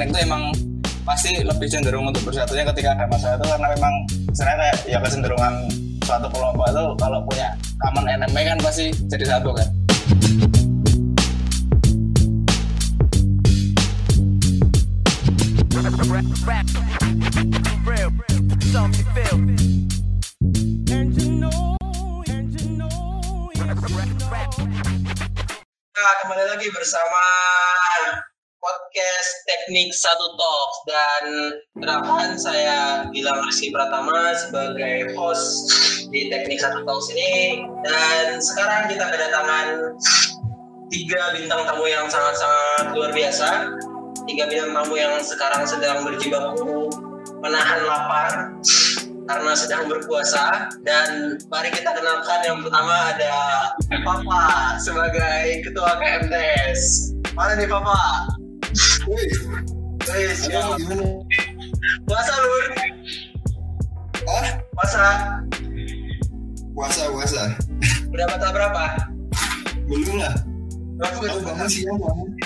teknik itu emang pasti lebih cenderung untuk bersatunya ketika ada masalah itu karena memang sebenarnya ya kecenderungan suatu kelompok itu kalau punya common enemy kan pasti jadi satu kan. Nah, kembali lagi bersama podcast Teknik Satu Talks. Dan kenalkan saya Gilang Rizky Pratama sebagai host di Teknik Satu Talks ini. Dan sekarang kita kedatangan tiga bintang tamu yang sangat-sangat luar biasa. Tiga bintang tamu yang sekarang sedang berjibaku menahan lapar karena sedang berpuasa. Dan mari kita kenalkan yang pertama ada Papa sebagai ketua KMTS mana nih Papa? Wih, wih, siap. Puasa lur? Ah, Puasa puasa puasa. berapa tak berapa? Belum lah. Aku bangun siang bangun.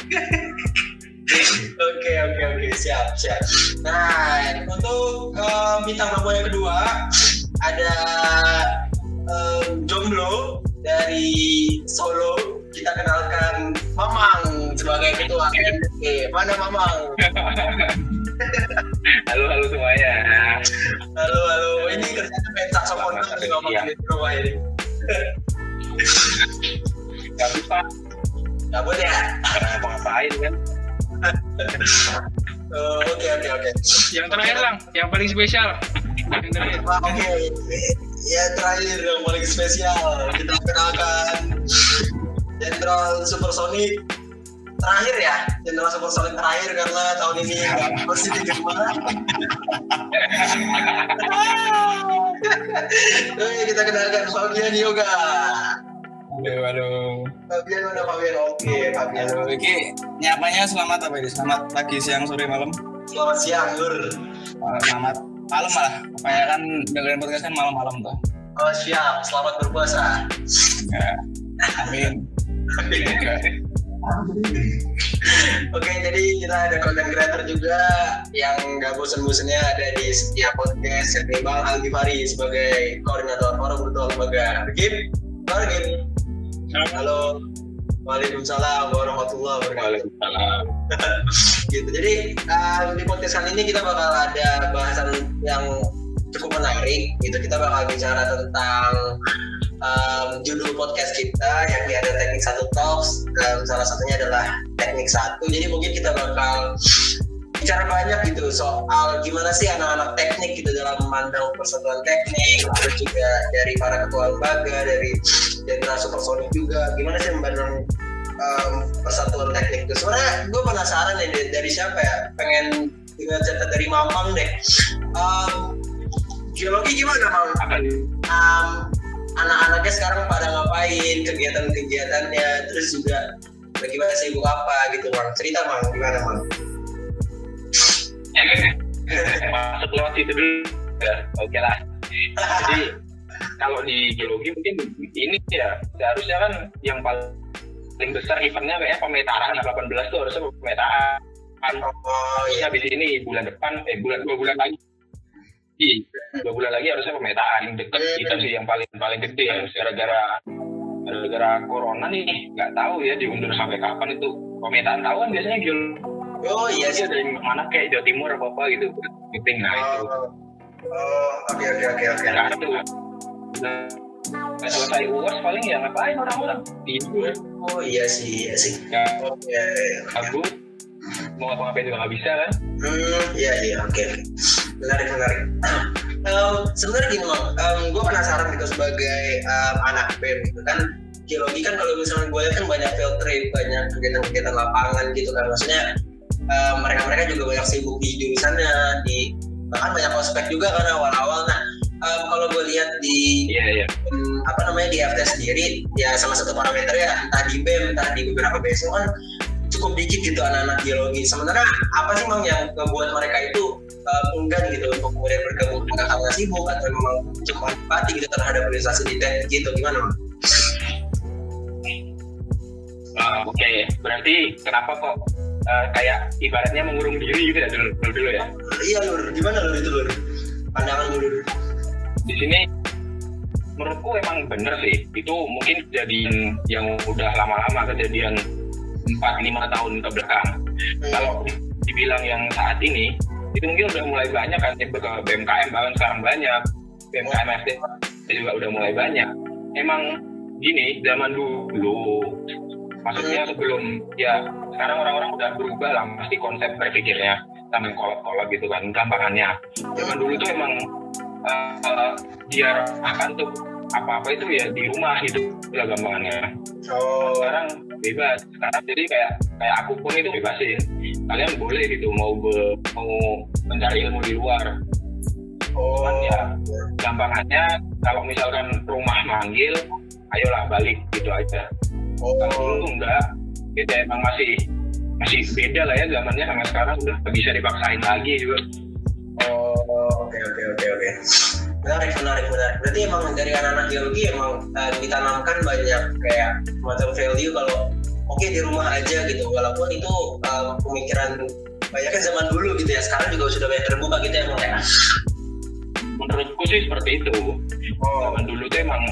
Oke oke oke siap siap. Nah untuk eh, bintang tamu yang kedua ada eh, jomblo dari Solo. KMTK. Mana Mamang? Halo halo semuanya. Halo halo. Ini kerjanya main saxophone dong nih Mamang Iya. di rumah ini. Gak bisa Gabut ya? karena ngapa-ngapain kan. Oh, Oke oke oke. Yang terakhir lang, yang paling spesial. Yang terakhir. Oke. Ya terakhir yang paling spesial kita kenalkan Jenderal Supersonic terakhir ya Jenderal Supersonic terakhir karena tahun ini masih tiga bulan. Oke kita kenalkan Fabian Yoga. aduh aduh Fabian mana Fabian? Oke Fabian. aduh ini nyapanya selamat apa ini selamat pagi siang sore malam Selamat siang Lur. Eh, selamat malam malah kayak kan dengerin podcast kan malam-malam tuh Oh siap. Selamat berpuasa. ya. amin Juga. Oke, jadi kita ada content creator juga yang gak bosan-bosannya ada di setiap podcast yakni Bang Aldi Fari sebagai koordinator forum virtual lembaga. Gim, halo Gim. Halo. Waalaikumsalam warahmatullahi wabarakatuh. Waalaikumsalam. Gitu. Jadi um, di podcast kali ini kita bakal ada bahasan yang cukup menarik. Gitu kita bakal bicara tentang um, judul podcast kita yang ada satu talks. Um, salah satunya adalah teknik satu. Jadi mungkin kita bakal bicara banyak gitu soal gimana sih anak-anak teknik gitu dalam memandang persatuan teknik terus juga dari para ketua lembaga dari jenderal supersonic juga gimana sih memandang um, persatuan teknik itu sebenarnya gue penasaran nih dari, dari siapa ya pengen dengar cerita dari Mamang deh um, geologi gimana Mang? Apa nih? Um, anak-anaknya sekarang pada ngapain kegiatan-kegiatannya terus juga bagaimana sibuk apa gitu Mang cerita Mang gimana Mang? Masuk lewat situ dulu. Ya, oke lah. Jadi kalau di geologi mungkin ini ya seharusnya kan yang paling besar eventnya kayak pemetaran 18 tuh harusnya pemetaran. Oh iya Habis ini bulan depan, eh bulan dua bulan lagi. Iya, dua bulan lagi harusnya pemetaan. Yang deket kita sih yang paling paling gede ya gara-gara gara-gara corona nih nggak tahu ya diundur sampai kapan itu. Pemetaan tahu kan biasanya geologi Oh iya sih. dari mana kayak Jawa Timur apa apa gitu. Meeting nah itu. Oh, oh, oke oke oke oke. nah itu selesai uas paling ya ngapain orang-orang? Tidur. Oh iya sih iya sih. ya. Oke. kabut mau ngapa-ngapain juga nggak bisa kan? Hmm, iya iya oke. Menarik menarik. Em, Sebenarnya gini mang, gue penasaran gitu sebagai em, anak BEM gitu kan. Geologi kan kalau misalnya gue lihat kan banyak field trip, banyak kegiatan-kegiatan lapangan gitu kan. Maksudnya em, mereka-mereka juga banyak sibuk di jurusannya, di bahkan banyak ospek juga kan awal-awal. Nah em, kalau gue lihat di iya iya. hmm, apa namanya di FT sendiri ya salah satu parameter ya entah di BEM entah di beberapa BSO kan cukup dikit gitu anak-anak geologi. Sementara apa sih mang yang membuat mereka itu uh, enggan gitu untuk kemudian bergabung apakah karena sibuk atau memang cuma antipati gitu terhadap organisasi di teknik gitu gimana? Ah, oke. Berarti kenapa kok eh, kayak ibaratnya mengurung diri gitu ya dulu dulu, dulu ya? Iya lur, gimana lur itu lur? Pandangan lu lur. di sini menurutku emang bener sih. Itu mungkin kejadian yang udah lama-lama kejadian 4-5 tahun ke belakang kalau dibilang yang saat ini itu mungkin udah mulai banyak kan yang ke BMKM bahkan sekarang banyak. BMKM SD juga udah mulai banyak. Emang gini zaman dulu maksudnya sebelum ya sekarang orang-orang udah berubah lah pasti konsep berpikirnya sama yang kolot-kolot gitu kan gampangannya zaman dulu tuh emang uh, dia akan tuh apa-apa itu ya di rumah gitu. Lah gampangannya. Oh, sekarang bebas. Sekarang jadi kayak kayak aku pun itu bebasin. Kalian boleh gitu mau be- mau mencari ilmu di luar. Oh, cuman ya gampangannya kalau misalkan rumah manggil ayolah balik gitu aja. Kalau dulu oh, tuh enggak. Ya, emang masih masih beda lah ya zamannya sama sekarang. Udah bisa dipaksain lagi juga. Oh, oke oke oke oke. Menarik, menarik, menarik. Berarti emang dari anak-anak geologi emang eh, ditanamkan banyak kayak macam value kalau oke di rumah aja gitu. Walaupun itu eh, pemikiran banyaknya zaman dulu gitu ya. Sekarang juga sudah banyak terbuka gitu ya, ya. menurutku sih seperti itu Oh, zaman dulu tuh emang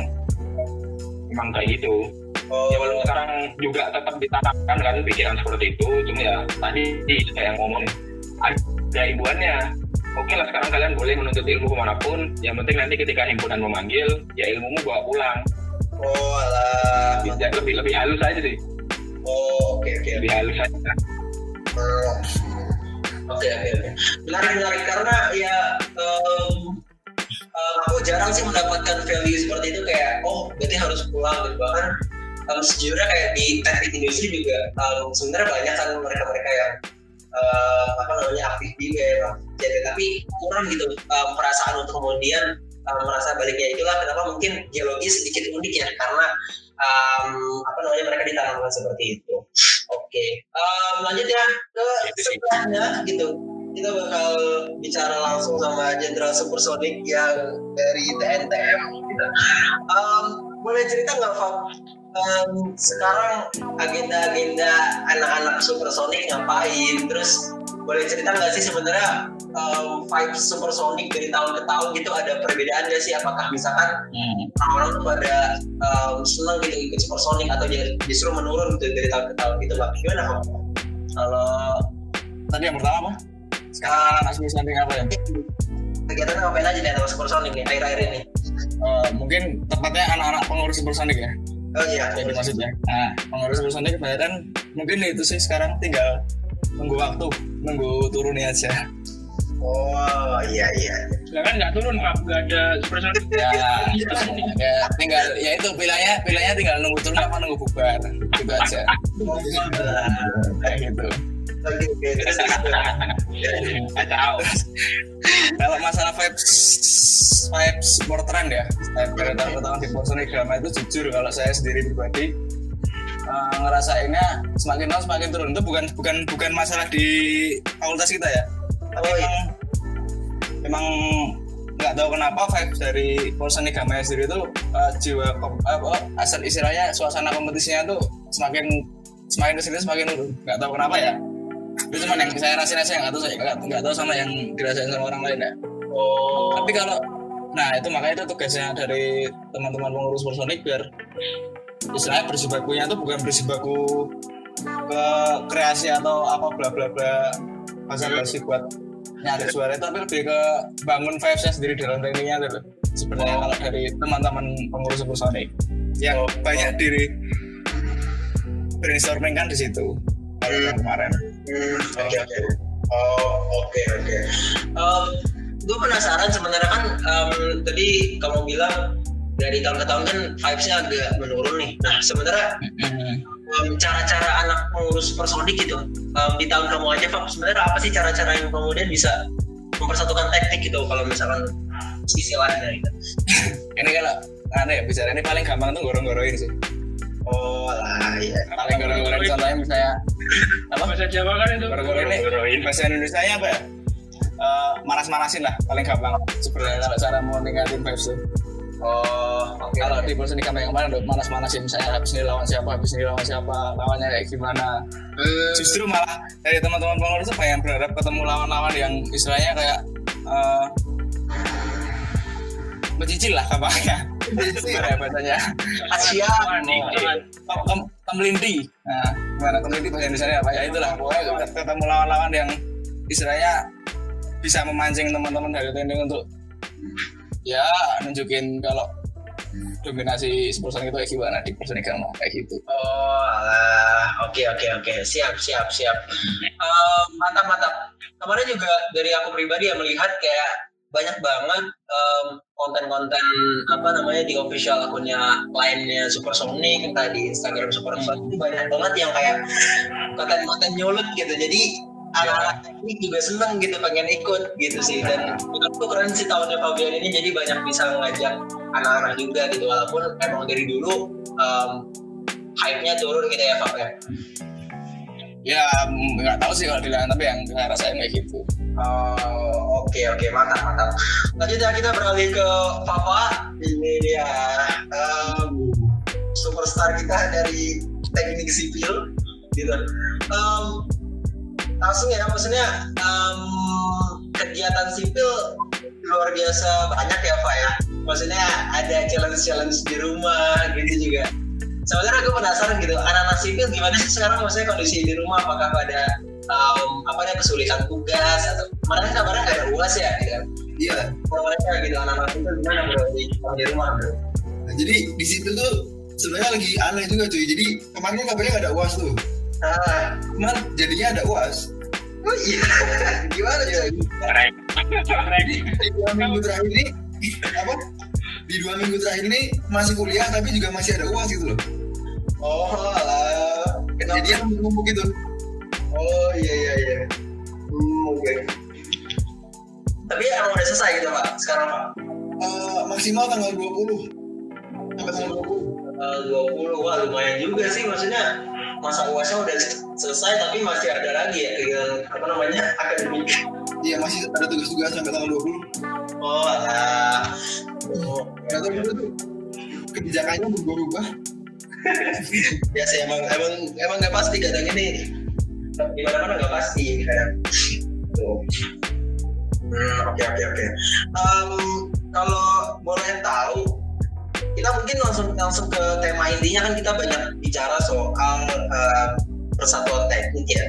emang kayak gitu oh, ya walaupun sekarang juga tetap ditanamkan kan pikiran seperti itu cuma ya tadi kayak yang ngomong ada hiburannya oke lah sekarang kalian boleh menuntut ilmu ke mana pun yang penting nanti ketika himpunan memanggil ya ilmumu bawa pulang oh, alah. bisa lebih lebih halus aja sih Oh, oke oke. lebih halus aja Hmm. Oke oke oke. Menarik menarik karena ya em, em, aku jarang sih mendapatkan value seperti itu kayak oh berarti harus pulang gitu bahkan em, sejujurnya kayak di teknik industri juga em, sebenarnya banyak kan mereka-mereka yang em, apa namanya aktif di ya jadi tapi kurang gitu em, perasaan untuk kemudian em, merasa baliknya itulah kenapa mungkin geologi sedikit unik ya karena em, apa namanya mereka ditanamkan seperti itu. Oke, Em, lanjut ya ke sebelahnya gitu. Kita bakal bicara langsung sama Jenderal Supersonic yang dari TNTM. Gitu. Em, boleh cerita nggak, Fab? Em, sekarang agenda-agenda anak-anak Supersonic ngapain? Terus boleh cerita nggak sih sebenarnya um, vibe Supersonic dari tahun ke tahun gitu ada perbedaan nggak sih? Apakah misalkan orang-orang tuh pada um, senang gitu ikut supersonic atau justru menurun gitu dari tahun ke tahun gitu pak gimana kok Kalau tadi yang pertama apa? Sekarang asli samping apa ya? kegiatan ngapain aja nih anak supersonic nih akhir-akhir ini Eh, mungkin tepatnya anak-anak pengurus Supersonic ya. Oh iya Jadi maksudnya. Nah, pengurus Supersonic kebanyakan mungkin itu sih sekarang tinggal nunggu waktu, nunggu turunnya aja. oh iya iya Sedangkan nggak turun pak, nggak ada supersonic. Ya, ya tinggal ya itu pilihannya pilihannya tinggal nunggu turun apa nunggu bubar gitu aja. Kayak gitu. Kacau. Kalau masalah vibes vibes supporteran ya, dari tahun ke tahun di itu jujur kalau saya sendiri pribadi eh, ngerasainnya semakin lama semakin turun. Itu bukan bukan bukan masalah di fakultas kita ya. Tapi Oh, iya. emang emang nggak tahu kenapa vibes dari Polsani Gamaya sendiri itu eh, jiwa apa asal istilahnya suasana kompetisinya tuh semakin semakin ke sini semakin turun. Nggak tahu kenapa ya itu cuma yang saya rasain aja nggak tahu saya nggak tahu sama yang dirasain sama orang lain ya oh. Tapi kalau nah itu makanya itu tugasnya dari teman-teman pengurus Polsonic biar istilahnya berjibakunya tuh bukan berjibaku ke kreasi atau apa bla bla bla bahasa basi buat nyari suara tapi lebih ke bangun vibes-nya sendiri dalam tekniknya tuh sebenarnya kalau dari teman-teman pengurus Supersonic yang banyak diri. Brainstorming kan di situ kalau yang kemarin Hmm, oke oke. Oh oke oke. gue penasaran sebenarnya kan em, tadi kamu bilang dari tahun ke tahun kan vibes-nya agak menurun nih. Nah sebenarnya em, cara-cara anak pengurus personik gitu em, di tahun kamu aja Pak sebenarnya apa sih cara-cara yang kemudian bisa mempersatukan teknik gitu kalau misalkan istilahnya gitu. ini kalau ada ya bicara ini paling gampang tuh gorong-goroin sih lah iya. paling gorong-goroin contohnya misalnya apa? Bahasa Jawa kan itu. gorong-goroin ini. Bahasa Indonesia nya apa ya? Eh, manas-manasin lah paling gampang. Sebenarnya kalau cara mau ningkatin vibes tuh Oh, oke. kalau di Polseni kami yang kemarin udah manas-manasin. Saya habis ini lawan siapa habis ini lawan siapa lawannya kayak gimana? Hmm, justru malah dari teman-teman pengurus tuh pengen berharap ketemu lawan-lawan yang istilahnya kayak eh mencicil lah gimana ya bahasanya Asia. Temlinti nah gimana temlinti bahasa Indonesia apa ya itulah pokoknya ketemu lawan-lawan yang istilahnya bisa memancing teman-teman dari tending untuk ya nunjukin kalau dominasi Spursan itu kayak gimana di Persenikama kayak gitu Oh, alah. Oke, oke, oke. Siap, siap, siap. Eh, mantap, mantap. Kemarin juga dari aku pribadi ya melihat kayak banyak banget em, konten-konten apa namanya di official akunnya lainnya Supersonic entah di Instagram Supersonic itu banyak banget yang kayak konten-konten nyulut gitu. Jadi anak-anak teknik juga seneng gitu pengen ikut gitu sih. Dan menurutku keren sih tahunnya Fabian ini jadi banyak bisa ngajak anak-anak juga gitu. Walaupun emang dari dulu em, hype-nya turun gitu ya Fab ya nggak tahu sih kalau di lain tapi yang saya rasain kayak gitu. Oh, oke oke mantap mantap. Selanjutnya kita beralih ke Papa. Ini dia em, superstar kita dari teknik sipil, gitu. Em, langsung ya, maksudnya em, kegiatan sipil luar biasa banyak ya Pak ya. Maksudnya ada challenge-challenge di rumah gitu juga. Sebenarnya aku penasaran gitu, anak-anak sipil gimana sih sekarang maksudnya kondisi di rumah? Apakah pada um, apa namanya kesulitan tugas atau kemarin kabarnya nggak ada uas ya gitu Iya. kalau mereka gitu anak-anak itu gimana bro di, di rumah bro Nah, jadi di sipil tuh sebenarnya lagi aneh juga cuy. Jadi kemarin kan kabarnya nggak ada uas tuh. ah Cuman jadinya ada uas. oh iya gimana cuy. Keren. Di dua minggu terakhir ini apa? Di dua minggu terakhir ini masih kuliah tapi juga masih ada uas gitu loh. oh kenapa Jadi yang numpuk gitu. Tapi emang udah selesai gitu pak sekarang pak? Eh, maksimal tanggal 20 sampai tanggal 20 Uh, 20 wah lumayan juga sih maksudnya masa uasnya udah selesai tapi masih ada lagi ya kegiatan apa namanya akademik. Iya masih ada tugas-tugas sampai tanggal 20 oh alah oh, Nggak tahu juga tuh. Kebijakannya berubah-ubah. Ya sih emang emang emang nggak pasti kadang ini di mana mana nggak pasti kadang. Tuh. Oke oke oke. Em, kalau boleh tahu kita mungkin langsung langsung ke tema intinya kan kita banyak bicara soal em, persatuan teknik ya.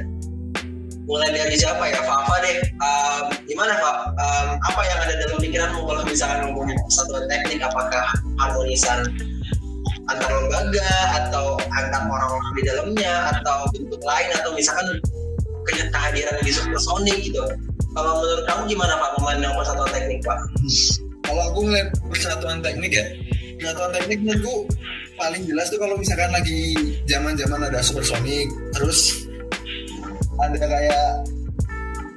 Mulai dari siapa ya? Fafa deh. Em, gimana Pak Em, apa yang ada dalam pikiranmu kalau misalkan ngomongin persatuan teknik apakah harmonisan antar lembaga atau antar orang-orang di dalamnya atau bentuk lain? Atau misalkan ke- kehadiran di supersonic gitu kalau menurut kamu gimana Pak memandang persatuan teknik Pak? kalau aku ngeliat persatuan teknik ya persatuan teknik menurutku paling jelas tuh kalau misalkan lagi zaman zaman ada supersonic terus ada kayak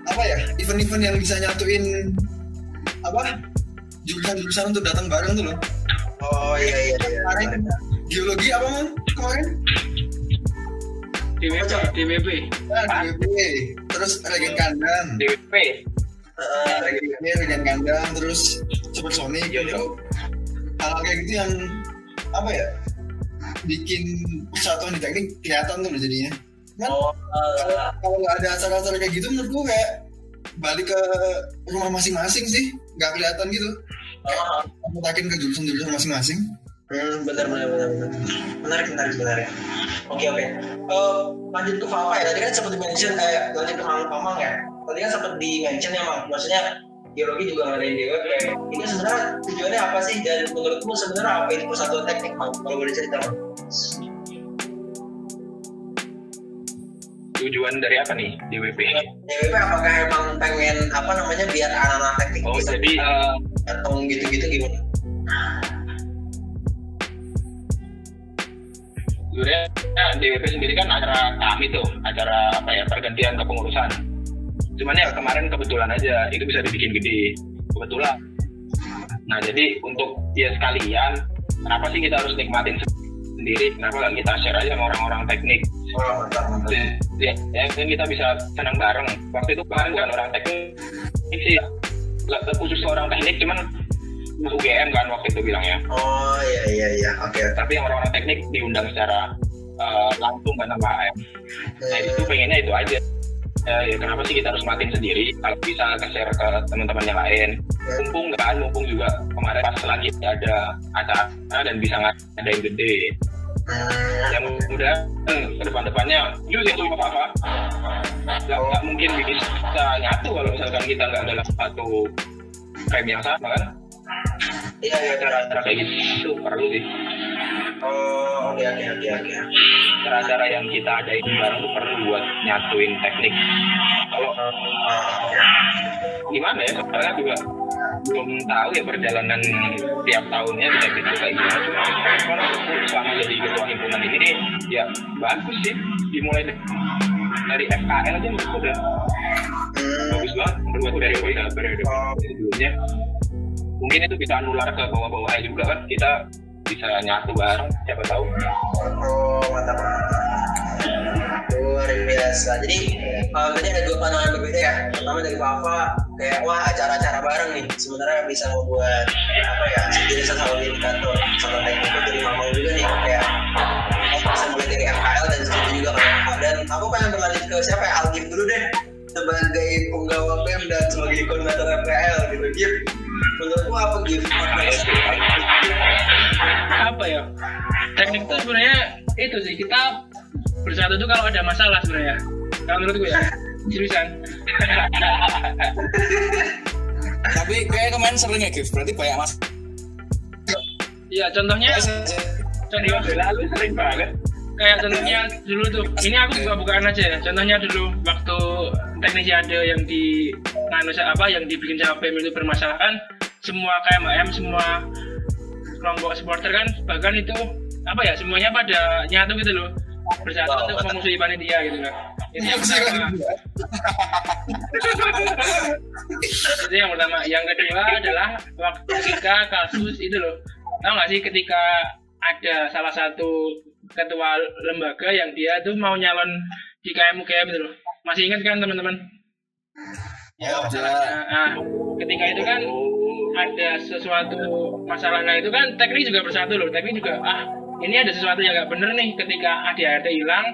apa ya event-event yang bisa nyatuin apa jurusan-jurusan untuk datang bareng tuh loh Oh iya iya iya. kemarin geologi apa man kemarin DWP, DWP. nah, DWP terus regen kandang. DWP. Eh, Regennya regen kandang terus supersonic Iya, iya. gitu hal kayak gitu yang apa ya bikin persatuan di teknik kelihatan tuh jadinya. Kan oh, eh, kalau nggak ada acara-acara kayak gitu menurut gue kayak balik ke rumah masing-masing sih. Nggak kelihatan gitu. Oh, mutakin ke jurusan-jurusan masing-masing hmm, benar benar benar benar. Menarik menarik menarik. Oke oke. Eh, lanjut ke Fafa ya. Tadi kan sempat di mention eh lanjut ke Mang Pamang ya. Tadi kan sempat di mention ya Mang. Maksudnya geologi juga ngadain DWP. Ini sebenarnya tujuannya apa sih? Dan menurutmu sebenarnya apa itu persatuan teknik Mang? Kalau boleh cerita Mang. Tujuan dari apa nih DWP? DWP apakah emang pengen apa namanya biar anak-anak teknik Oh bisa jadi eh, datang gitu-gitu gimana? Sebenarnya DWP sendiri kan acara kami tuh, acara apa ya pergantian kepengurusan. Cuman ya kemarin kebetulan aja itu bisa dibikin gede, kebetulan. Nah jadi untuk ya sekalian, kenapa sih kita harus nikmatin sendiri? Kenapa nggak kita share aja sama orang-orang teknik? Ya, ya kan kita bisa senang bareng waktu itu kemarin bukan orang teknik sih khusus orang teknik cuman UGM kan waktu itu bilangnya. Oh iya iya iya. Oke. tapi yang orang-orang teknik diundang secara eh, langsung kan sama HM nah itu pengennya itu aja. Ya, ya kenapa sih kita harus matiin sendiri? Kalau bisa ke-share ke teman-teman yang lain. Mumpung kan mumpung juga kemarin pas lagi ada acara dan bisa ngadain gede. Hmm, yang udah ke depan-depannya itu apa apa nggak, nggak mungkin bisa nyatu kalau misalkan kita nggak dalam satu frame yang sama kan Iya iya. cara-cara kayak gitu. Itu perlu sih. Oh oke oke oke oke. cara-cara yang kita adain bareng tuh perlu buat nyatuin teknik. Kalau gimana ya? Soalnya juga belum tahu ya perjalanan tiap tahunnya di teknik itu kayak gimana. Cuma selama jadi ketua himpunan ini ya bagus sih. Dimulai dari FKL aja menurutku udah. Bagus banget. Menurut aku dari periode periode sebelumnya mungkin itu bisa nular ke bawah-bawahnya juga kan kita bisa nyatu bareng siapa tahu Oh mantap. Luar biasa. Jadi um, tadi ada dua pandangan berbeda ya. Pertama dari Papa kayak wah acara-acara bareng nih sebenarnya bisa membuat apa ya jadi salah satu indikator salah teknik itu dari Mamang juga nih kayak bisa mulai dari FKL dan setuju juga kan dan aku pengen berlanjut ke siapa ya Algif dulu deh sebagai penggawa PEM dan sebagai koordinator FKL gitu Gif menurutmu apa Gif apa ya? Teknik itu sebenarnya itu sih kita bersatu tuh kalau ada masalah sebenarnya. Kalau menurut gue ya seriusan. Tapi kayak kemarin sering ya Gif, berarti banyak mas. iya contohnya contoh lalu sering banget kayak contohnya dulu tuh ini aku buka bukaan aja ya. Contohnya dulu waktu teknisi ada yang di nganu apa yang dibikin sama PM itu bermasalah kan semua KMM semua kelompok supporter kan bahkan itu apa ya semuanya pada nyatu gitu loh. Bersatu Wow, untuk memusuhi panitia gitu loh. Itu yang pertama itu yang pertama yang kedua adalah waktu ketika kasus itu loh. Tahu nggak sih ketika ada salah satu ketua lembaga yang dia tuh mau nyalon di KM UGM itu loh. Masih ingat kan teman-teman? Ya, nah, ketika itu kan ada sesuatu masalah. Nah itu kan teknik juga bersatu loh. Teknik juga ah ini ada sesuatu yang nggak bener nih. Ketika ADRT hilang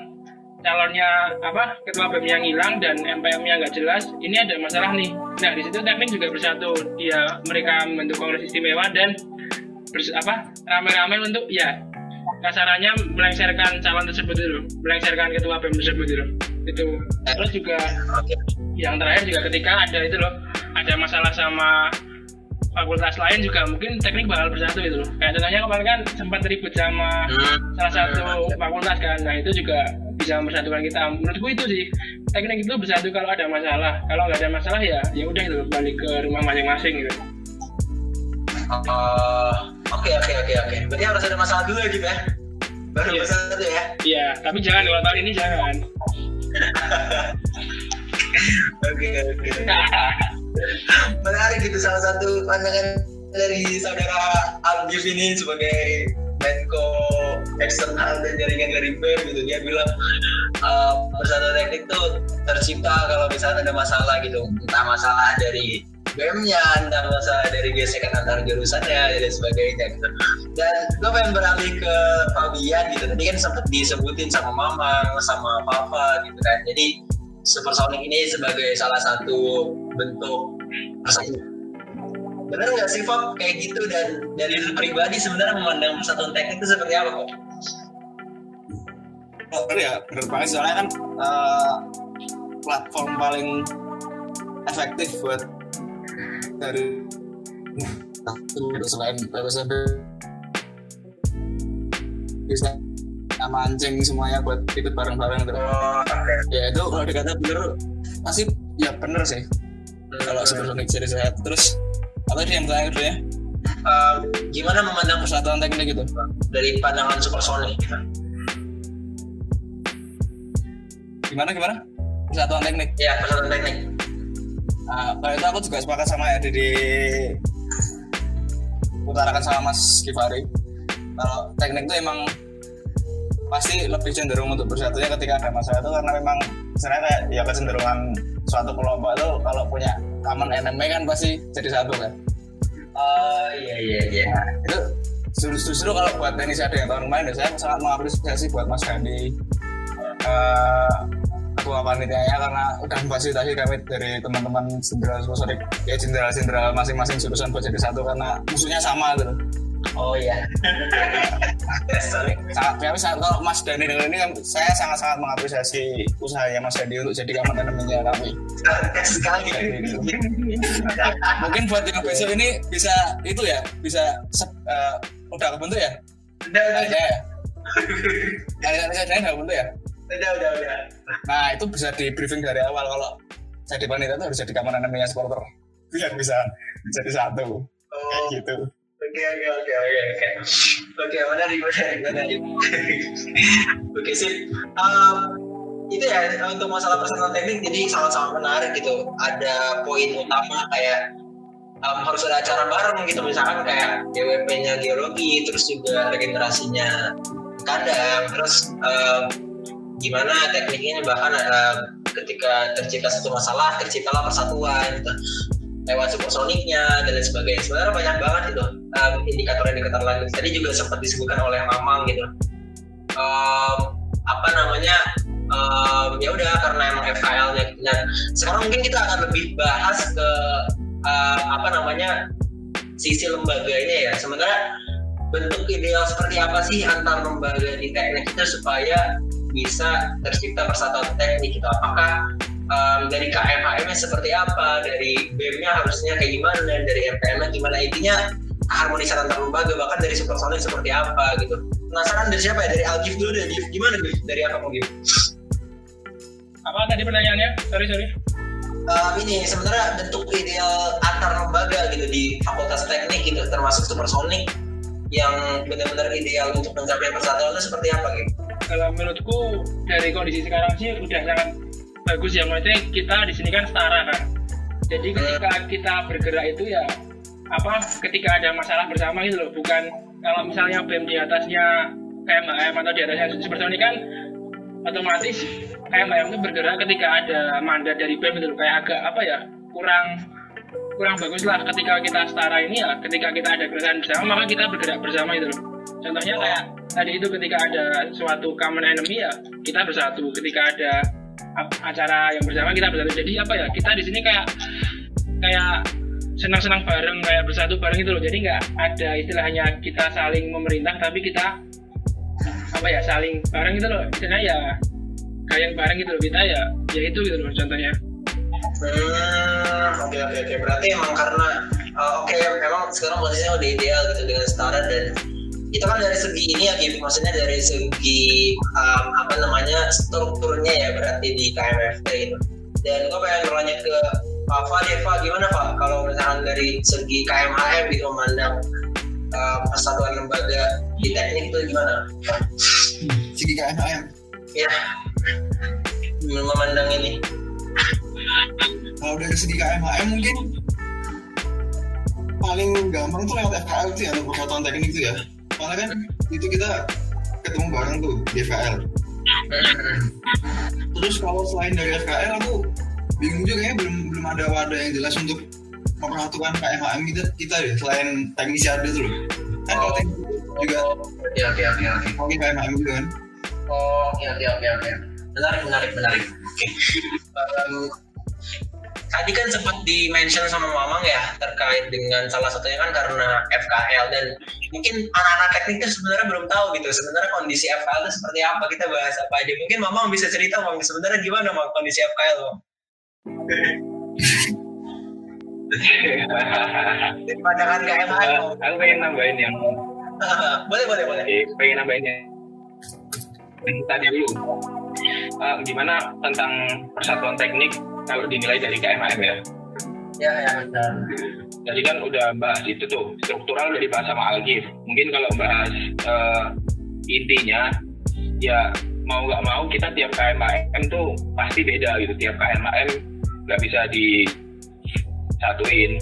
calonnya apa ketua BEM yang hilang dan MPM nya nggak jelas ini ada masalah nih. Nah di situ teknik juga bersatu. Dia mereka membentuk kongres istimewa dan bers, apa rame-rame untuk ya kasarannya melengsarkan calon tersebut itu melengsarkan ketua BEM tersebut itu. Itu. Terus juga yang terakhir juga ketika ada itu loh ada masalah sama fakultas lain juga mungkin teknik bakal bersatu itu loh. Kayak contohnya kemarin kan sempat ribut sama salah satu fakultas kan nah itu juga bisa mempersatukan kita. Menurutku itu sih teknik itu bersatu kalau ada masalah. Kalau nggak ada masalah ya ya udah gitu balik ke rumah masing-masing gitu. Oh, oke oke oke oke. Berarti harus ada masalah dulu gitu ya. Baru Iya. bersatu ya. iya tapi jangan kalau tahun ini jangan Oke oke. Menarik gitu salah satu pandangan dari saudara Algif ini sebagai Menko eksternal dan jaringan dari BEM gitu dia bilang uh, persatuan teknik tuh tercipta kalau misalnya ada masalah gitu entah masalah dari BEM-nya entah masalah dari gesekan antar jurusannya dan sebagainya gitu. Dan gue pengen beralih ke Fabian gitu tadi kan sempat disebutin sama Mamang sama Papa gitu kan. Jadi Supersonic ini sebagai salah satu bentuk persatuan bener nggak sih Fab kayak gitu dan dari lu pribadi sebenarnya memandang persatuan teknik itu seperti apa kok? bener ya, bener banget. Soalnya kan eh, platform paling efektif buat dari satu selain PPSB bisa mancing semuanya buat ikut bareng-bareng gitu. Oh, ya itu kalau dikata bener pasti ya bener sih. Kalau Supersonic jadi sehat. Terus apa sih yang terakhir tuh ya Eh, gimana memandang persatuan teknik gitu dari pandangan Supersonic? gimana gimana? Persatuan teknik. Ya persatuan teknik. Nah, kalau itu aku juga sepakat sama ya di utarakan sama Mas Kifari. Kalau teknik itu emang pasti lebih cenderung untuk bersatunya ketika ada masalah itu karena memang sebenarnya kayak ya kecenderungan suatu kelompok itu kalau punya common enemy kan pasti jadi satu kan. oh iya iya iya itu justru, justru kalau buat tenis ada yang tahun kemarin saya sangat mengapresiasi buat Mas Gandhi uh, ketua panitianya karena udah memfasilitasi kami dari teman-teman jenderal sponsorik ya jenderal-jenderal masing-masing jurusan buat jadi satu karena musuhnya sama gitu oh iya sangat kami sangat kalau Mas Dani dengan ini kan saya sangat-sangat mengapresiasi usahanya Mas Dani untuk jadi kaman temennya kami sekali mungkin buat yang besok ini bisa itu ya bisa uh, udah kebentuk ya udah aja ya kalian bisa udah kebentuk ya udah udah udah. Nah itu bisa di briefing dari awal. Kalau jadi panitia itu harus jadi kaman namanya supporter. Biar bisa jadi satu. Oh. kayak gitu. Oke oke oke oke oke. Oke menarik menarik menarik. Oke sip. Um, itu ya untuk masalah persatuan teknik jadi sangat-sangat menarik gitu. Ada poin utama kayak um, harus ada acara bareng gitu. Misalkan kayak DWP-nya geologi terus juga regenerasinya kandang terus um, gimana tekniknya? Bahkan uh, ketika tercipta satu masalah terciptalah persatuan gitu. Lewat supersoniknya dan lain sebagainya. Sebenarnya banyak banget gitu um, indikator-indikator lain. Tadi juga sempat disebutkan oleh Mamang gitu. Um, apa namanya? Um, ya udah karena emang FKL-nya gitu sekarang mungkin kita akan lebih bahas ke uh, apa namanya sisi lembaganya ya. Sebenarnya bentuk ideal seperti apa sih antar lembaga di teknik itu supaya bisa tercipta persatuan teknik gitu apakah um, dari KMHM-nya seperti apa, dari BEM-nya harusnya kayak gimana, dari MPM-nya gimana intinya harmonisan antar lembaga bahkan dari supersonic seperti apa gitu. Penasaran dari siapa ya? Dari Algif dulu deh, Gif. Gimana Gif? Dari apa mau Gif? Apa tadi pertanyaannya? Sorry sorry. Um, ini sebenarnya bentuk ideal antar lembaga gitu di fakultas teknik gitu termasuk supersonic yang benar-benar ideal untuk mencapai persatuan itu seperti apa gitu? Kalau menurutku dari kondisi sekarang sih udah sangat bagus ya. Maksudnya kita di sini kan setara kan. Jadi ketika kita bergerak itu ya apa ketika ada masalah bersama gitu loh. Bukan kalau misalnya BEM di atasnya KMHM atau di atasnya seperti ini kan otomatis KMHM itu bergerak ketika ada mandat dari BEM itu kayak agak apa ya kurang kurang bagus lah ketika kita setara ini ya. Ketika kita ada gerakan bersama maka kita bergerak bersama itu loh contohnya kayak tadi itu ketika ada suatu common enemy ya kita bersatu. Ketika ada acara yang bersama kita bersatu. Jadi apa ya kita di sini kayak kayak senang-senang bareng kayak bersatu bareng itu loh. Jadi nggak ada istilahnya kita saling memerintah tapi kita apa ya saling bareng itu loh. Istilahnya ya kayak bareng gitu loh. Kita ya ya itu gitu loh contohnya. Hmm oke oke oke. Berarti emang karena uh, oke okay, memang sekarang posisinya udah ideal gitu dengan setara dan itu kan dari segi ini ya Gip, maksudnya dari segi um, apa namanya strukturnya ya berarti di KMFT itu. Dan gue pengen bertanya ke Pak Deva gimana Pak kalau misalkan dari segi KMHM gitu memandang um, persatuan lembaga di teknik itu gimana? Segi KMHM ya memandang ini. Kalau dari segi KMHM mungkin paling gampang tuh lewat FKL itu ya persatuan teknik itu ya soalnya kan itu kita ketemu bareng tuh di FKL terus kalau selain dari FKL aku bingung juga ya belum belum ada wadah yang jelas untuk memperhatukan KMHM kita kita deh selain teknisi ada tuh loh. Kan kalau teknisi juga ya oke oke oke. Oke KMHM juga kan? Oh oke oke oke oke. Menarik menarik menarik. Oke tadi kan sempat di mention sama Mamang ya terkait dengan salah satunya kan karena FKL dan mungkin anak-anak teknik itu sebenarnya belum tahu gitu sebenarnya kondisi FKL itu seperti apa kita bahas apa aja. Mungkin Mamang bisa cerita Mamang sebenarnya gimana Mamang kondisi FKL Mamang di pandangan KMH Uh, aku pengen nambahin yang boleh boleh boleh. Eh, pengen nambahin yang yang tadi dulu. Uh, gimana tentang persatuan teknik kalau dinilai dari KMHM ya? ya ya benar Jadi kan udah bahas itu tuh struktural udah dibahas sama Algif. Mungkin kalau bahas uh, intinya ya mau nggak mau kita tiap KMHM tuh pasti beda gitu. Tiap KMHM nggak bisa disatuin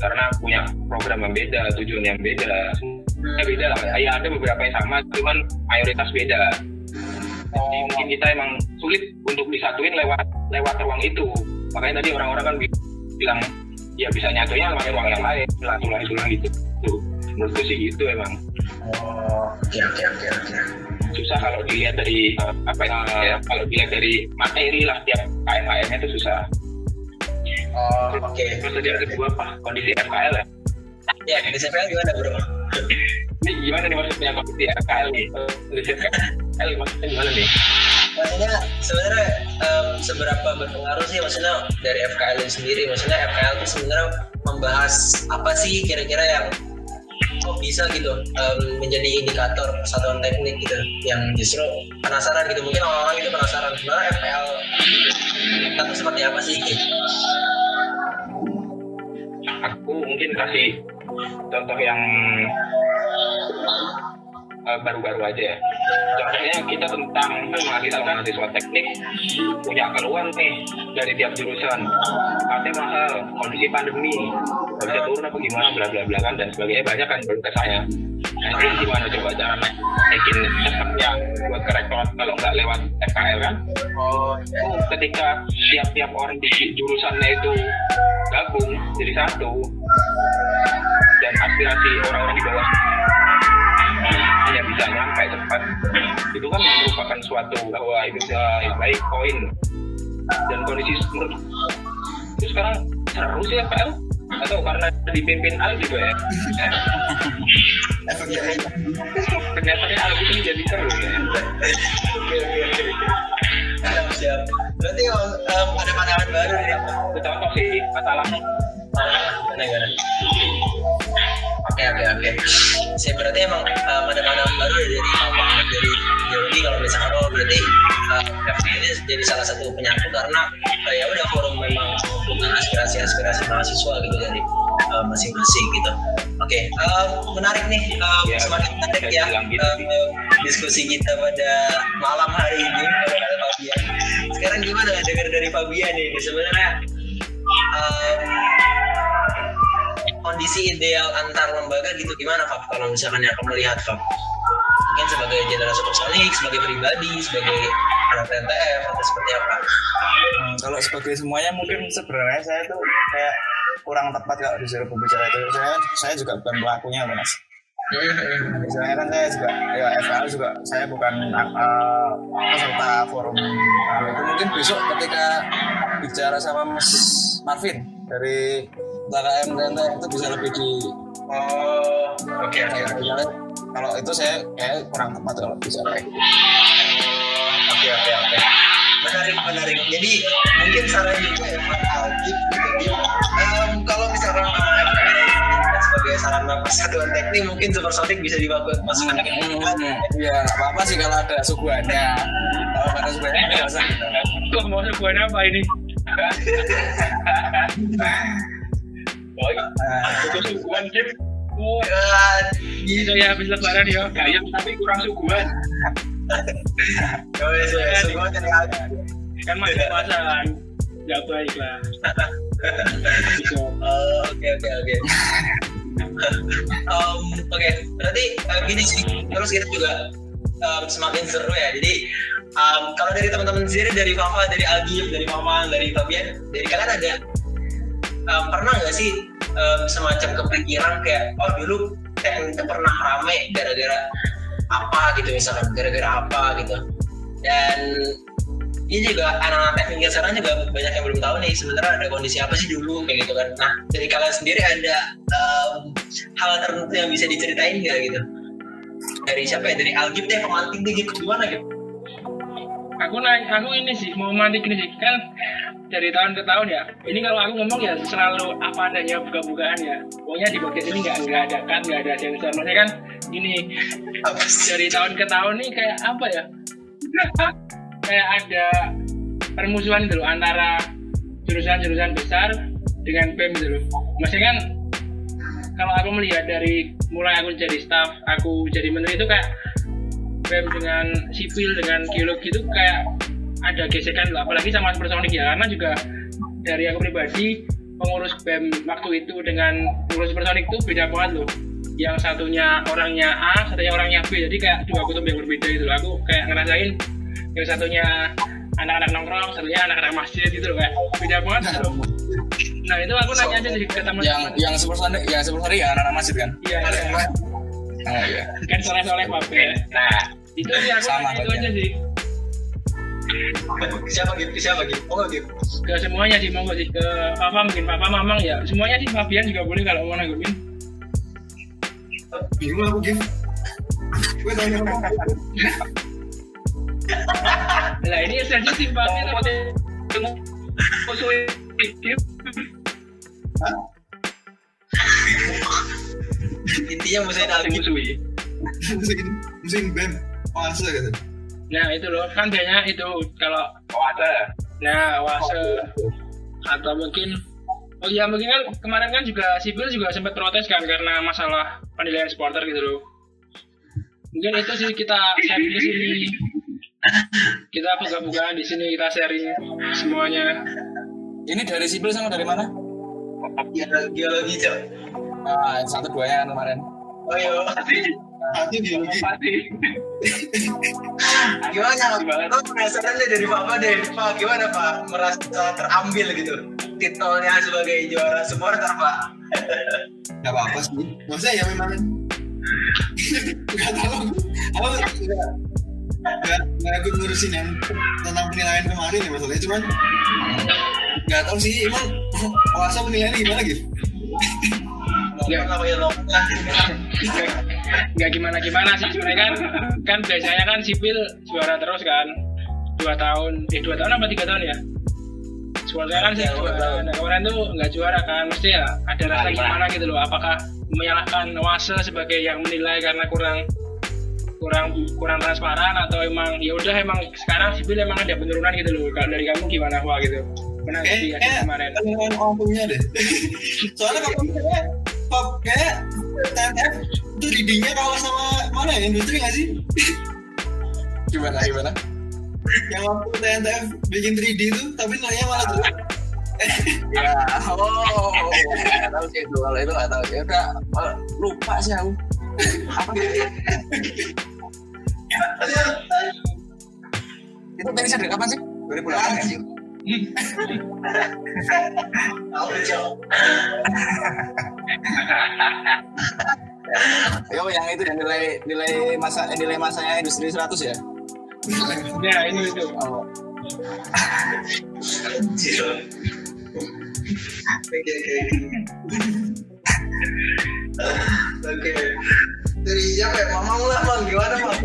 karena punya program yang beda, tujuan yang beda. Semuanya beda lah. Ya ada beberapa yang sama, cuman mayoritas beda. Jadi mungkin kita emang sulit untuk disatuin lewat lewat ruang itu. Makanya tadi orang-orang kan bilang ya bisa nyatunya lewat ruang yang lain, tulang-tulang gitu. gitu menurutku sih gitu emang Oh, oke oke oke oke. susah kalau dilihat dari eh, apa ya kalau dilihat dari materi lah tiap KMHM itu susah Oh, oke. terus tadi yang kedua apa kondisi FKL ya Ya, di CPL gimana bro? ini gimana nih maksudnya kondisi FKL nih kondisi FKL maksudnya gimana nih Maksudnya sebenarnya em, seberapa berpengaruh sih maksudnya dari FKL itu sendiri? Maksudnya FKL itu sebenarnya membahas apa sih kira-kira yang kok bisa gitu em, menjadi indikator persatuan teknik gitu yang justru penasaran gitu mungkin orang-orang itu penasaran sebenarnya FPL itu seperti apa sih gitu. aku mungkin kasih contoh yang eh, baru-baru aja ya. Contohnya kita tentang mahasiswa-mahasiswa teknik punya keluhan nih dari tiap jurusan. Katanya mahal, kondisi pandemi, nggak bisa turun apa gimana, bla bla bla kan dan sebagainya banyak kan belum ke saya. Nanti gimana coba cara naikin cepatnya buat ke kalau nggak lewat FKL kan? Oh, Oh, ketika tiap-tiap orang di jurusannya itu gabung jadi satu dan aspirasi orang-orang di bawah hanya bisa nyampe cepat itu kan merupakan suatu bahwa itu bisa baik poin dan kondisi menurut itu sekarang seru sih FPL atau karena dipimpin Al juga ya efek dari ternyata Al itu jadi seru ya. Siap. Berarti em, ada pandangan baru nih. contoh sih masalahnya? Oke oke oke. Saya berarti emang um, ada pandangan baru dari apa dari Yogi kalau misalkan oh berarti uh, ini jadi salah satu penyatu karena uh, ya udah forum memang mengumpulkan aspirasi-aspirasi mahasiswa gitu dari uh, masing-masing gitu. Oke, menarik nih, um, Ya, semakin menarik ya gitu diskusi kita pada malam hari ini pada Fabian. Sekarang gimana dengar dari Fabian nih sebenarnya kondisi ideal antar lembaga gitu gimana Fab kalau misalkan yang kamu lihat Fab mungkin sebagai jenderal supersonik sebagai pribadi sebagai anak TNTF atau seperti apa? Hmm, kalau sebagai semuanya mungkin sebenarnya saya tuh kayak kurang tepat kalau disuruh pembicara itu. Saya saya juga bukan pelakunya loh, mas misalnya kan saya juga ya FAL juga saya bukan uh, peserta forum. Uh, itu mungkin besok ketika bicara sama Mas Marvin dari BKM TNT itu bisa lebih di oh oke oke. saya bicara, kalau itu saya kayak kurang tepat kalau bicara oke oke oke. Menarik menarik. Jadi mungkin saran juga ya Pak Alkif gitu em, kalau FPL sebagai sarana persatuan teknik mungkin supersonik bisa dimasukkan ke Iya, nggak apa-apa sih kalau ada suguhannya. Kalau ada suguhannya nggak usah. Mau sebuah apa ini? iya itu suguhan Kim Oh, Ah, bisa ya habis lebaran ya. gayam tapi kurang suguhan iya, iya, semua dari Alkif. Kan masih puasa. Gak baik lah. Oh, Oke oke oke. Em, Oke, berarti eh, gini sih. Terus kita juga em, semakin seru ya. Jadi em, kalau dari teman-teman sendiri, dari Fafa, dari Algif, dari Mama, dari Fabian, dari kalian ada em, pernah nggak sih em, semacam kepikiran kayak oh dulu teknik itu pernah rame gara-gara apa gitu misalkan gara-gara apa gitu. Dan ini juga anak-anak teknik sekarang juga banyak yang belum tahu nih sebenarnya ada kondisi apa sih dulu kayak gitu kan. Nah dari kalian sendiri ada em, hal tertentu yang bisa diceritain nggak gitu? Dari siapa ya? Dari Algif deh pemantik deh gitu gimana gitu aku nanya aku ini sih mau mantik ini sih kan dari tahun ke tahun ya. Ini kalau aku ngomong ya selalu apa adanya buka-bukaan ya. Pokoknya di podcast ini nggak nggak ada kan nggak ada sensor. Maksudnya kan ini dari tahun ke tahun nih kayak apa ya? Kayak ada permusuhan gitu loh antara jurusan-jurusan besar dengan BEM gitu loh. Maksudnya kan kalau aku melihat dari mulai aku jadi staff aku jadi menteri itu kayak BEM dengan sipil dengan geologi itu kayak ada gesekan loh apalagi sama supersonik ya karena juga dari aku pribadi pengurus BEM waktu itu dengan pengurus supersonik itu beda banget loh. Yang satunya orangnya A, satunya orangnya B. Jadi kayak dua kutub yang berbeda gitu loh. Aku kayak ngerasain yang satunya anak-anak nongkrong, satunya anak-anak masjid gitu loh kayak beda banget gitu loh. Nah itu aku nanya aja sih ke teman yang yang supersonik yang supersonik yang anak-anak masjid kan? Iya iya. ah iya. Kan soleh soleh pape Nah, itu sih aku Sama itu aja. sih. Siapa gitu siapa gitu oh gitu ke semuanya sih monggo sih. Ke papa mungkin? Papa mamang ya. Semuanya sih Fabian juga boleh kalau mau nanggepin bingung aku gitu gue tanya apa lah ini sensitif banget. Musuh intinya musuhin Alvin musuhi. musim musim bem masa gitu. Nah itu loh. Kan biasanya itu kalau Oh ada. nah wase atau mungkin oh iya mungkin kan kemarin kan juga sipil juga sempat protes kan karena masalah penilaian supporter gitu loh. Mungkin itu sih kita sharing di sini. Kita buka-bukaan di sini kita sharing semuanya. Ini dari sipil sama dari mana? Geologi geologi cok. Ah satu duanya kan kemarin. Oh iya. gimana lo penasaran deh dari papa deh. Pak gimana pak? Merasa terambil gitu? Titelnya sebagai juara supporter pak. Nggak apa apa sih. Maksudnya ya memang nggak tahu. Aku nggak nggak ikut ngurusin yang tentang penilaian kemarin ya masalahnya cuman nggak tahu sih emang puasa penilaian gimana gitu. Nggak gimana gimana sih sebenarnya kan. Kan biasanya kan sipil juara terus kan. Dua tahun. Eh dua tahun apa tiga tahun ya? Supporternya kan sih juara nah, kemarin tuh nggak juara kan. Mesti ya ada rasa Lima. gimana gitu loh. Apakah menyalahkan wase sebagai yang menilai karena kurang kurang kurang transparan atau emang ya udah emang sekarang sipil emang ada penurunan gitu loh. Kalau dari kamu gimana wah gitu? Kayak hasil kayak kemarin? penilaian orang punya deh. Soalnya kalau misalnya kayak TNF itu leadingnya kalah sama mana ya industri nggak sih? Gimana gimana? Yang waktu TNF bikin 3D itu tapi nilainya malah tuh ya oh nggak tahu sih itu kalau itu nggak tahu ya udah lupa sih aku. Apa? Itu tadi dari kapan sih? 2008 ya? cok Yo, yang itu yang nilai nilai masa eh, nilai masanya industri 100 ya ya itu itu oh. Oke oke. Oke. Dari siapa ya? Mamang lah bang, gimana bang?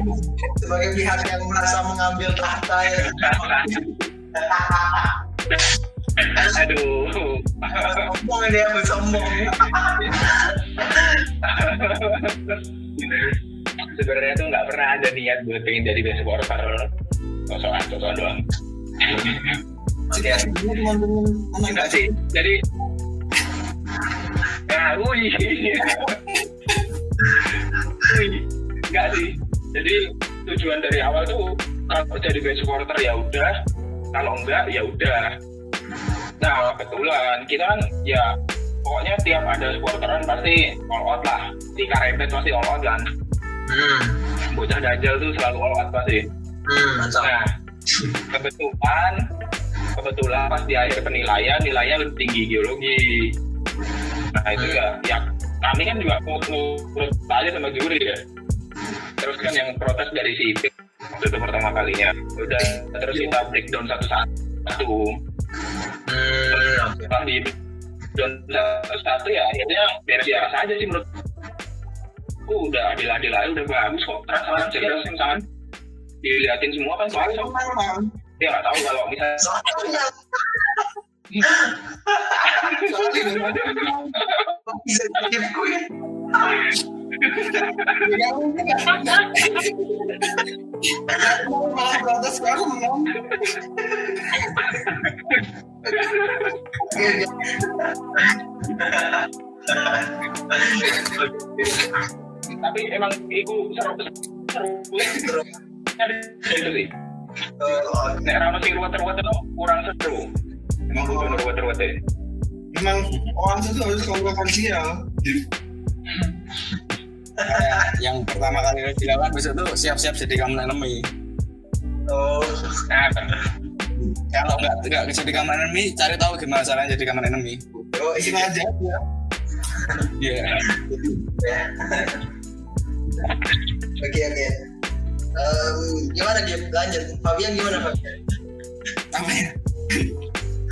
Sebagai pihak yang merasa mengambil tahta ya. Aduh. Sombong ini aku sombong. Sebenarnya tuh nggak pernah ada niat buat pengen jadi best supporter. Sosokan, sosokan doang. Oke. Enggak sih. Jadi Nah, wih. Wih. Enggak sih. Jadi tujuan dari awal tuh kalau jadi best supporter ya udah, kalau enggak ya udah. Nah, kebetulan kita kan ya pokoknya tiap ada supporteran pasti all out lah. Di Karepet pasti all out kan. Hmm. Bocah dajal tuh selalu all out pasti. Hmm. Nah, kebetulan kebetulan pas di akhir penilaian nilainya lebih tinggi geologi. Nah itu ya, ya kami kan juga menurut aja sama juri ya. Terus kan yang protes dari si Ipik waktu itu pertama kalinya. Udah terus kita breakdown satu-satu. Hmm. Oke. Setelah di breakdown satu-satu ya akhirnya beres biasa aja sih menurut aku udah adil-adil aja udah bagus kok transparan jelas yang sangat diliatin semua kan soalnya dia nggak tahu kalau misalnya Soalnya bisa gue. Mungkin malah protes tapi emang itu seru seru itu sih nek rano sing ruwet-ruwet kurang seru. Emang kudu ruwet-ruwet ya? Memang orang itu harus kontroversial Kayak yang pertama kali dilawan besok tuh siap-siap jadi common enemy Oh. nah kalau nggak nggak jadi common enemy cari tahu gimana caranya jadi common enemy Yo, sengaja aja Iya. ya. Oke oke. Gimana Gip? Lanjut. Fabian gimana Fabian? Apa ya?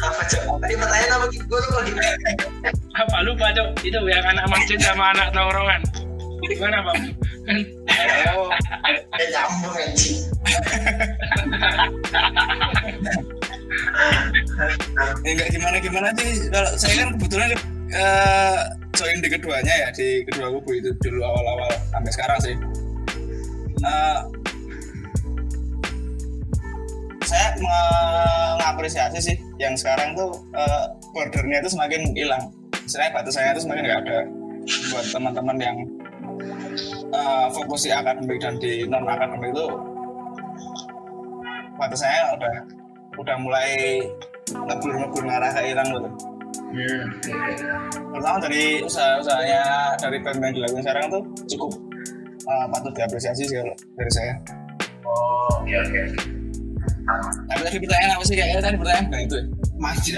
Apa cok? Tadi pertanyaan apa? Gue lupa Gip. apa lupa cok itu yang anak masjid sama anak tawuran gimana pak Oh, eh nyambung anjing. Ya, enggak gimana gimana sih? Kalau saya kan kebetulan eh, join di keduanya ya di kedua kubu itu dulu awal-awal sampai sekarang sih. Eh, saya mengapresiasi sih yang sekarang tuh eh, bordernya itu semakin hilang. Saya batasannya itu semakin nggak ada buat teman-teman yang eh, fokus di akademik dan di non akademik itu batasannya udah udah mulai ngebur-ngebur ngarah ke hilang gitu. Pertama dari usaha-usahanya dari band yang dilakukan sekarang tuh cukup uh, patut diapresiasi sih kalau dari saya. Oh, oke oke. tapi tadi pertanyaan apa sih? Kayaknya tadi pertanyaan bukan itu ya. Masjid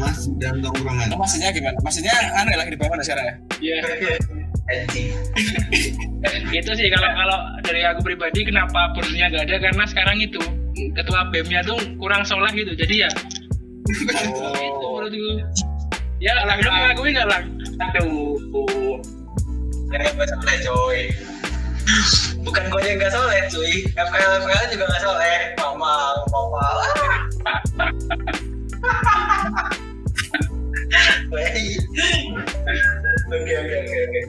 masjid dan tongkrongan oh, maksudnya gimana? Maksudnya aneh lagi di bawah sekarang ya? Iya. Anjing. itu sih kalau kalau dari aku pribadi kenapa bosnya nggak ada karena sekarang itu ketua BEM-nya tuh kurang soleh gitu jadi ya itu oh menurutku ya lang lu mengakui nggak lang Aduh. Jangan gak soleh coy. Bukan gue yang gak soleh cuy. FKL FKL juga gak soleh. Mama, mama. Wey. Oke oke oke oke.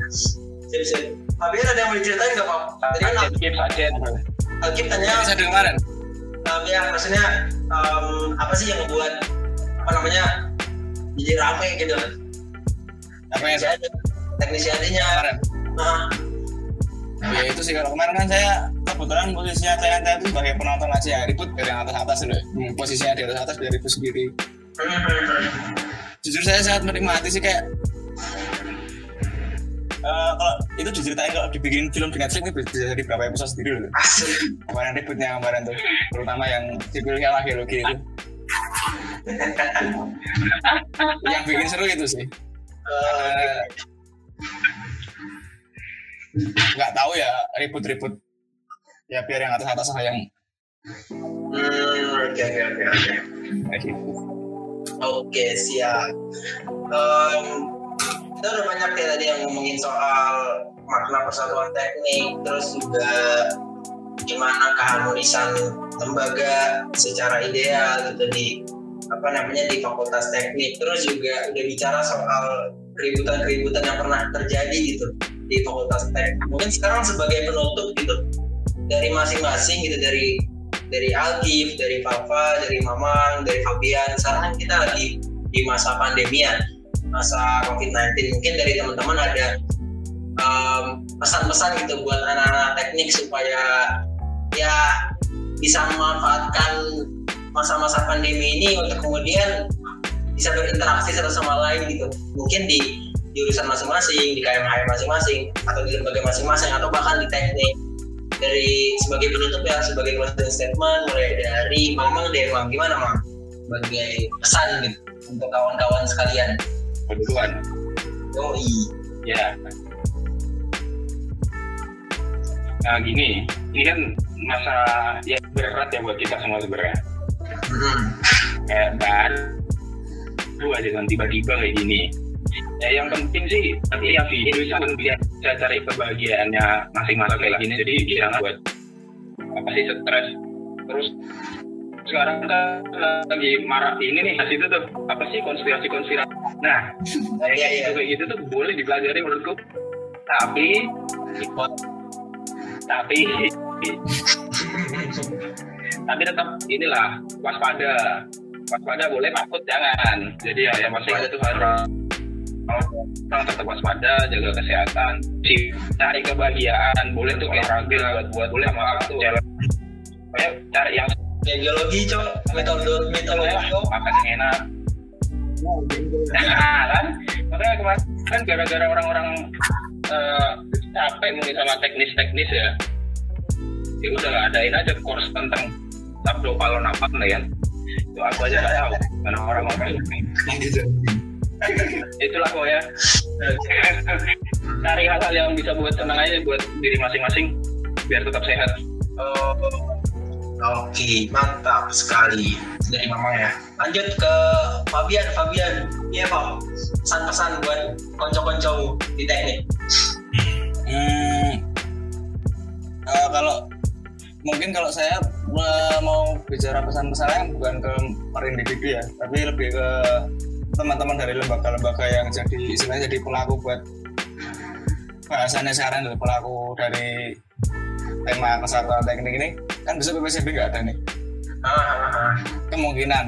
Sip sip. Fabian ada yang mau diceritain gak Pak? Tadi kan Al- Skip saja. Alkip tanya, dari kemarin um, ya maksudnya um, apa sih yang membuat apa namanya jadi rame gitu? apa yang Teknisi adanya. kemarin Nah, ya itu sih kalau kemarin kan saya kebetulan posisinya saya itu sebagai penonton aja ya ribut dari atas atas dulu hmm, posisinya di atas atas biar ribut sendiri jujur saya sangat menikmati sih kayak eh, kalau itu diceritain kalau dibikin film di Netflix itu bisa jadi berapa episode sendiri loh. Kemarin ributnya kemarin tuh terutama yang sipilnya lagi logi itu yang bikin seru itu sih. Eh, nggak tahu ya ribut-ribut ya biar yang atas atas lah yang Hmm, oke oke oke oke. gitu. Siap. Em, kita udah banyak ya tadi yang ngomongin soal makna persatuan teknik, terus juga gimana keharmonisan lembaga secara ideal gitu di apa namanya di fakultas teknik. Terus juga udah bicara soal keributan-keributan yang pernah terjadi gitu di fakultas teknik. Mungkin sekarang sebagai penutup gitu dari masing-masing gitu dari dari Alkif, dari Papa, dari Mamang, dari Fabian. Sekarang kan kita lagi di masa pandemian, masa COVID-19. Mungkin dari teman-teman ada pesan-pesan gitu buat anak-anak teknik supaya ya bisa memanfaatkan masa-masa pandemi ini untuk kemudian bisa berinteraksi satu sama lain gitu. Mungkin di jurusan masing-masing, di KMH masing-masing, atau di lembaga masing-masing, atau bahkan di teknik dari sebagai penutup ya sebagai closing statement mulai dari Mamang deh Mam gimana Mam sebagai pesan gitu untuk kawan-kawan sekalian Keduluan. Yoi Ya. Nah gini, ini kan masa ya berat ya buat kita semua sebenarnya. hmm. Kayak baru aja kan tiba-tiba kayak gini. Ya yang penting sih tapi video itu kan bisa bisa cari kebahagiaannya masing-masing kayak gini. Jadi jangan buat apa sih stres. Terus sekarang kan lagi marak ini nih itu tuh apa sih konspirasi konspirasi. Nah, kayak iya. gitu kayak gitu tuh boleh dipelajari menurutku. Tapi tapi tapi tetap inilah waspada. Waspada boleh takut jangan. Jadi ya yang kita tuh harus orang tetap waspada jaga kesehatan si cari kebahagiaan. Boleh tuh olahraga buat buat boleh sama Pokoknya cari yang ya geologi cok. Metode cok. makan yang enak nah kan makanya kemarin kan gara-gara orang-orang eh, capek mungkin sama teknis-teknis ya. Ya udah adain aja course tentang sabdo palon apa ya itu aku aja nggak tahu. Karena orang-orang lagi jadi itulah kok ya cari hal-hal yang bisa buat tenang aja buat diri masing-masing biar tetap sehat. Oh, Oke, mantap sekali dari Mama ya. Lanjut ke Fabian, Fabian. Iya Pak, pesan-pesan buat konco-konco di teknik. Hmm, eh, kalau mungkin kalau saya mau bicara pesan-pesan bukan ke per individu ya, tapi lebih ke teman-teman dari lembaga-lembaga yang jadi istilahnya jadi pelaku buat bahasannya sekarang dari pelaku dari tema kesatuan teknik ini kan bisa PPCB nggak ada nih. Kemungkinan.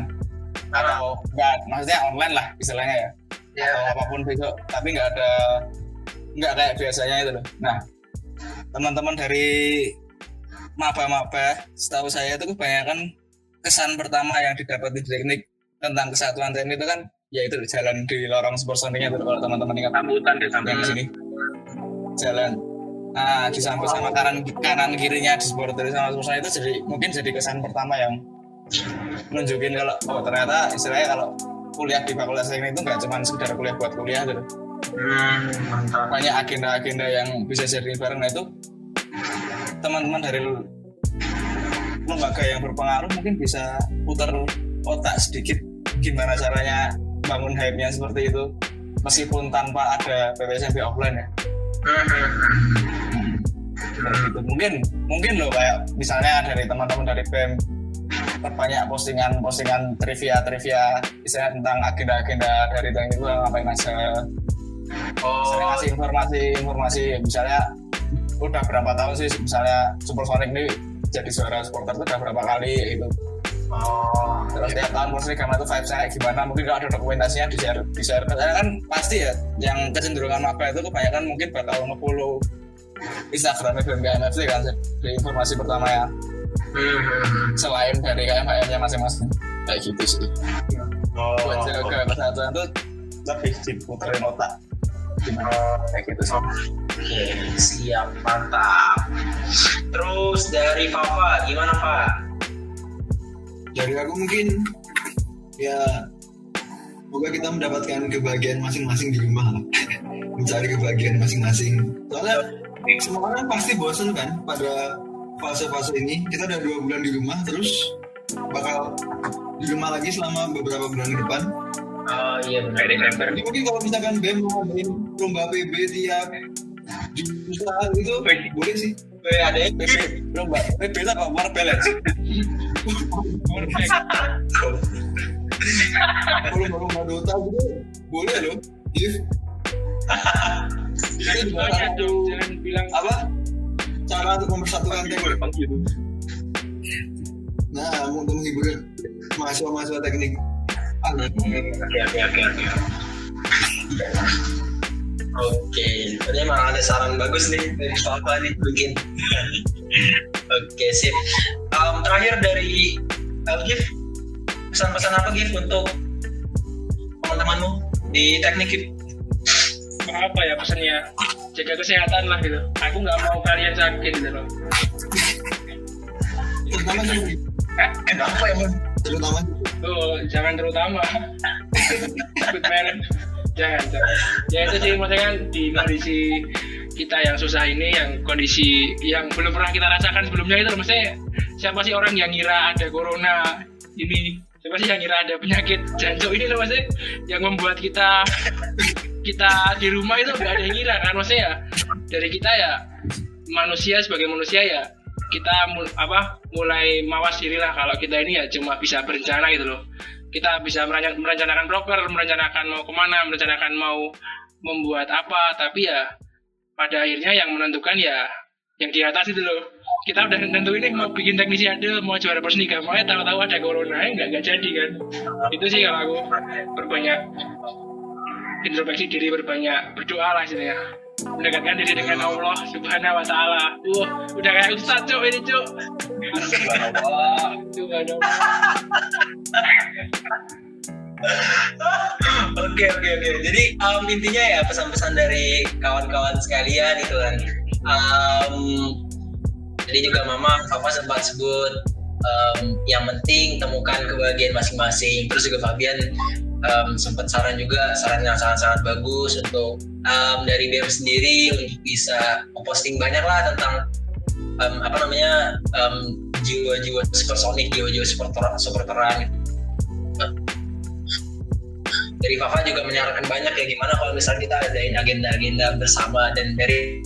Atau nggak maksudnya online lah istilahnya ya. Ya. atau apa pun besok tapi nggak ada nggak kayak biasanya itu loh. Nah teman-teman dari maba-maba setahu saya itu kebanyakan kesan pertama yang didapat di teknik tentang kesatuan teknik itu kan yaitu jalan di lorong supersoniknya itu kalau teman-teman ingat. Sampai di sini. Jalan nah di samping sama kanan kanan kirinya di supporter sama supersonik itu jadi mungkin jadi kesan pertama yang nunjukin kalau oh ternyata istilahnya kalau kuliah di fakultas teknik itu nggak cuma sekedar kuliah buat kuliah gitu. Hmm, banyak agenda-agenda yang bisa jadi bareng. Nah itu teman-teman dari lembaga yang berpengaruh mungkin bisa putar otak sedikit gimana caranya bangun hype-nya seperti itu meskipun tanpa ada PPSMB offline ya. Mungkin mungkin loh kayak misalnya dari teman-teman dari BEM banyak postingan-postingan trivia-trivia misalnya tentang agenda-agenda dari teknik itu ngapain aja. Sering Oh, ngasih informasi-informasi misalnya udah berapa tahun sih misalnya Supersonic ini jadi suara supporter itu udah berapa kali gitu oh, terus tiap tahun Persegama itu vibes kayak gimana mungkin kalau ada dokumentasinya di share di share. Karena kan pasti ya yang kecenderungan apa itu kebanyakan mungkin bakal nge-follow Instagramnya BMK NFC kan di informasi pertama ya. Hmm, selain dari KMHM nya masing-masing kayak gitu sih. Oh, buat jaga kesehatan itu lebih diputerin otak. Gimana? Kayak gitu sih. Oke, siap, mantap. Terus dari Papa, gimana Pak? Dari aku mungkin ya semoga kita mendapatkan kebahagiaan masing-masing di rumah lah. Mencari kebahagiaan masing-masing. Soalnya semua orang pasti bosan kan pada fase-fase ini. Kita udah dua bulan di rumah terus bakal di rumah lagi selama beberapa bulan ke depan. Oh iya benar. jadi mungkin kalau misalkan BEM mau ngadain lomba PB tiap juta itu boleh sih Weh, ada belum mbak PB itu apa? Balance. Perfect. kalau mau lomba Dota gitu boleh loh. If. Bilang semuanya dong, jangan bilang. Apa? Cara untuk mempersatukan teknik. Gitu. nah untuk menghibur mahasiswa-mahasiswa teknik. Oke oke oke oke. Ini emang ada saran bagus nih dari Papa nih bikin. Oke sip. Em, terakhir dari uh, Gif, pesan-pesan apa Gif untuk teman-temanmu di teknik Gif? apa ya pesannya jaga kesehatan lah gitu aku nggak mau kalian sakit gitu loh terutama sih Kenapa emang? terutama tuh jangan terutama merek jangan jangan ya. Itu sih maksudnya kan di kondisi kita yang susah ini yang kondisi yang belum pernah kita rasakan sebelumnya itu maksudnya siapa sih orang yang ngira ada corona ini? Siapa sih yang ngira ada penyakit jantung ini loh maksudnya? Yang membuat kita kita di rumah itu nggak ada yang ngira kan? Maksudnya ya dari kita ya manusia sebagai manusia ya kita mul- apa mulai mawas diri lah kalau kita ini ya cuma bisa berencana gitu loh kita bisa merencana- merencanakan broker merencanakan mau ke mana merencanakan mau membuat apa. Tapi ya pada akhirnya yang menentukan ya yang di atas itu loh. Kita udah nentuin nih mau bikin teknisi ada mau juara mau tahu-tahu ada corona ya nggak nggak jadi kan. Itu sih kalau aku berbanyak introspeksi diri berbanyak berdoa lah istilahnya mendekatkan diri dengan Allah subhanahu wa ta'ala wah udah kayak ustadz cok ini subhanallah Oke oke oke. Jadi um, intinya ya pesan-pesan dari kawan-kawan sekalian itu kan. Um, jadi juga Mama, Papa sempat sebut um, yang penting temukan kebahagiaan masing-masing. Terus juga Fabian um, sempat saran juga saran yang sangat-sangat bagus untuk um, dari BEM sendiri untuk bisa posting banyak lah tentang um, apa namanya um, jiwa-jiwa supersonik, jiwa-jiwa super terang. Dari Fafa juga menyarankan banyak ya gimana kalau misalnya kita adain agenda-agenda bersama dan dari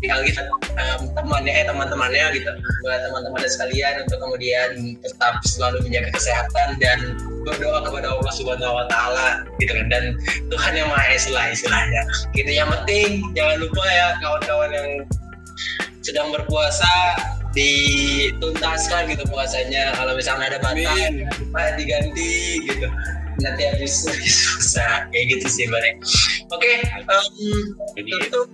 tinggal kita um, temannya eh teman-temannya gitu. Buat teman-teman sekalian untuk kemudian tetap selalu menjaga kesehatan dan berdoa kepada Allah Subhanahu Wa Taala gitu kan. Dan Tuhan yang Maha Esa lah istilahnya. Gitu. Yang penting jangan lupa ya kawan-kawan yang sedang berpuasa dituntaskan gitu puasanya. Kalau misalnya ada apa diganti gitu. Nanti habis susah. Kayak gitu sih bareng oke um, untuk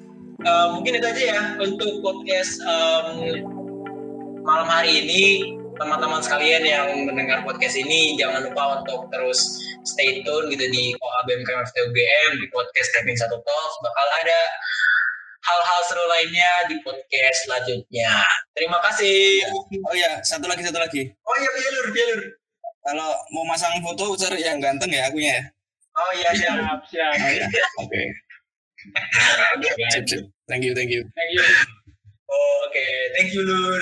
uh, mungkin itu aja ya untuk podcast um, malam hari ini teman-teman sekalian yang mendengar podcast ini jangan lupa untuk terus stay tune gitu di OABM KMFT UGM di podcast Tapping Satu Talks bakal ada hal-hal seru lainnya di podcast selanjutnya. Terima kasih. Oh iya, satu lagi satu lagi. Oh iya, Bilur, Bilur. Kalau mau masang foto cari yang ganteng ya akunya ya. Oh iya, iya. siap siap Oh iya. Oke. Thank you, thank you. thank you Oh, Oke, thank you, Lur.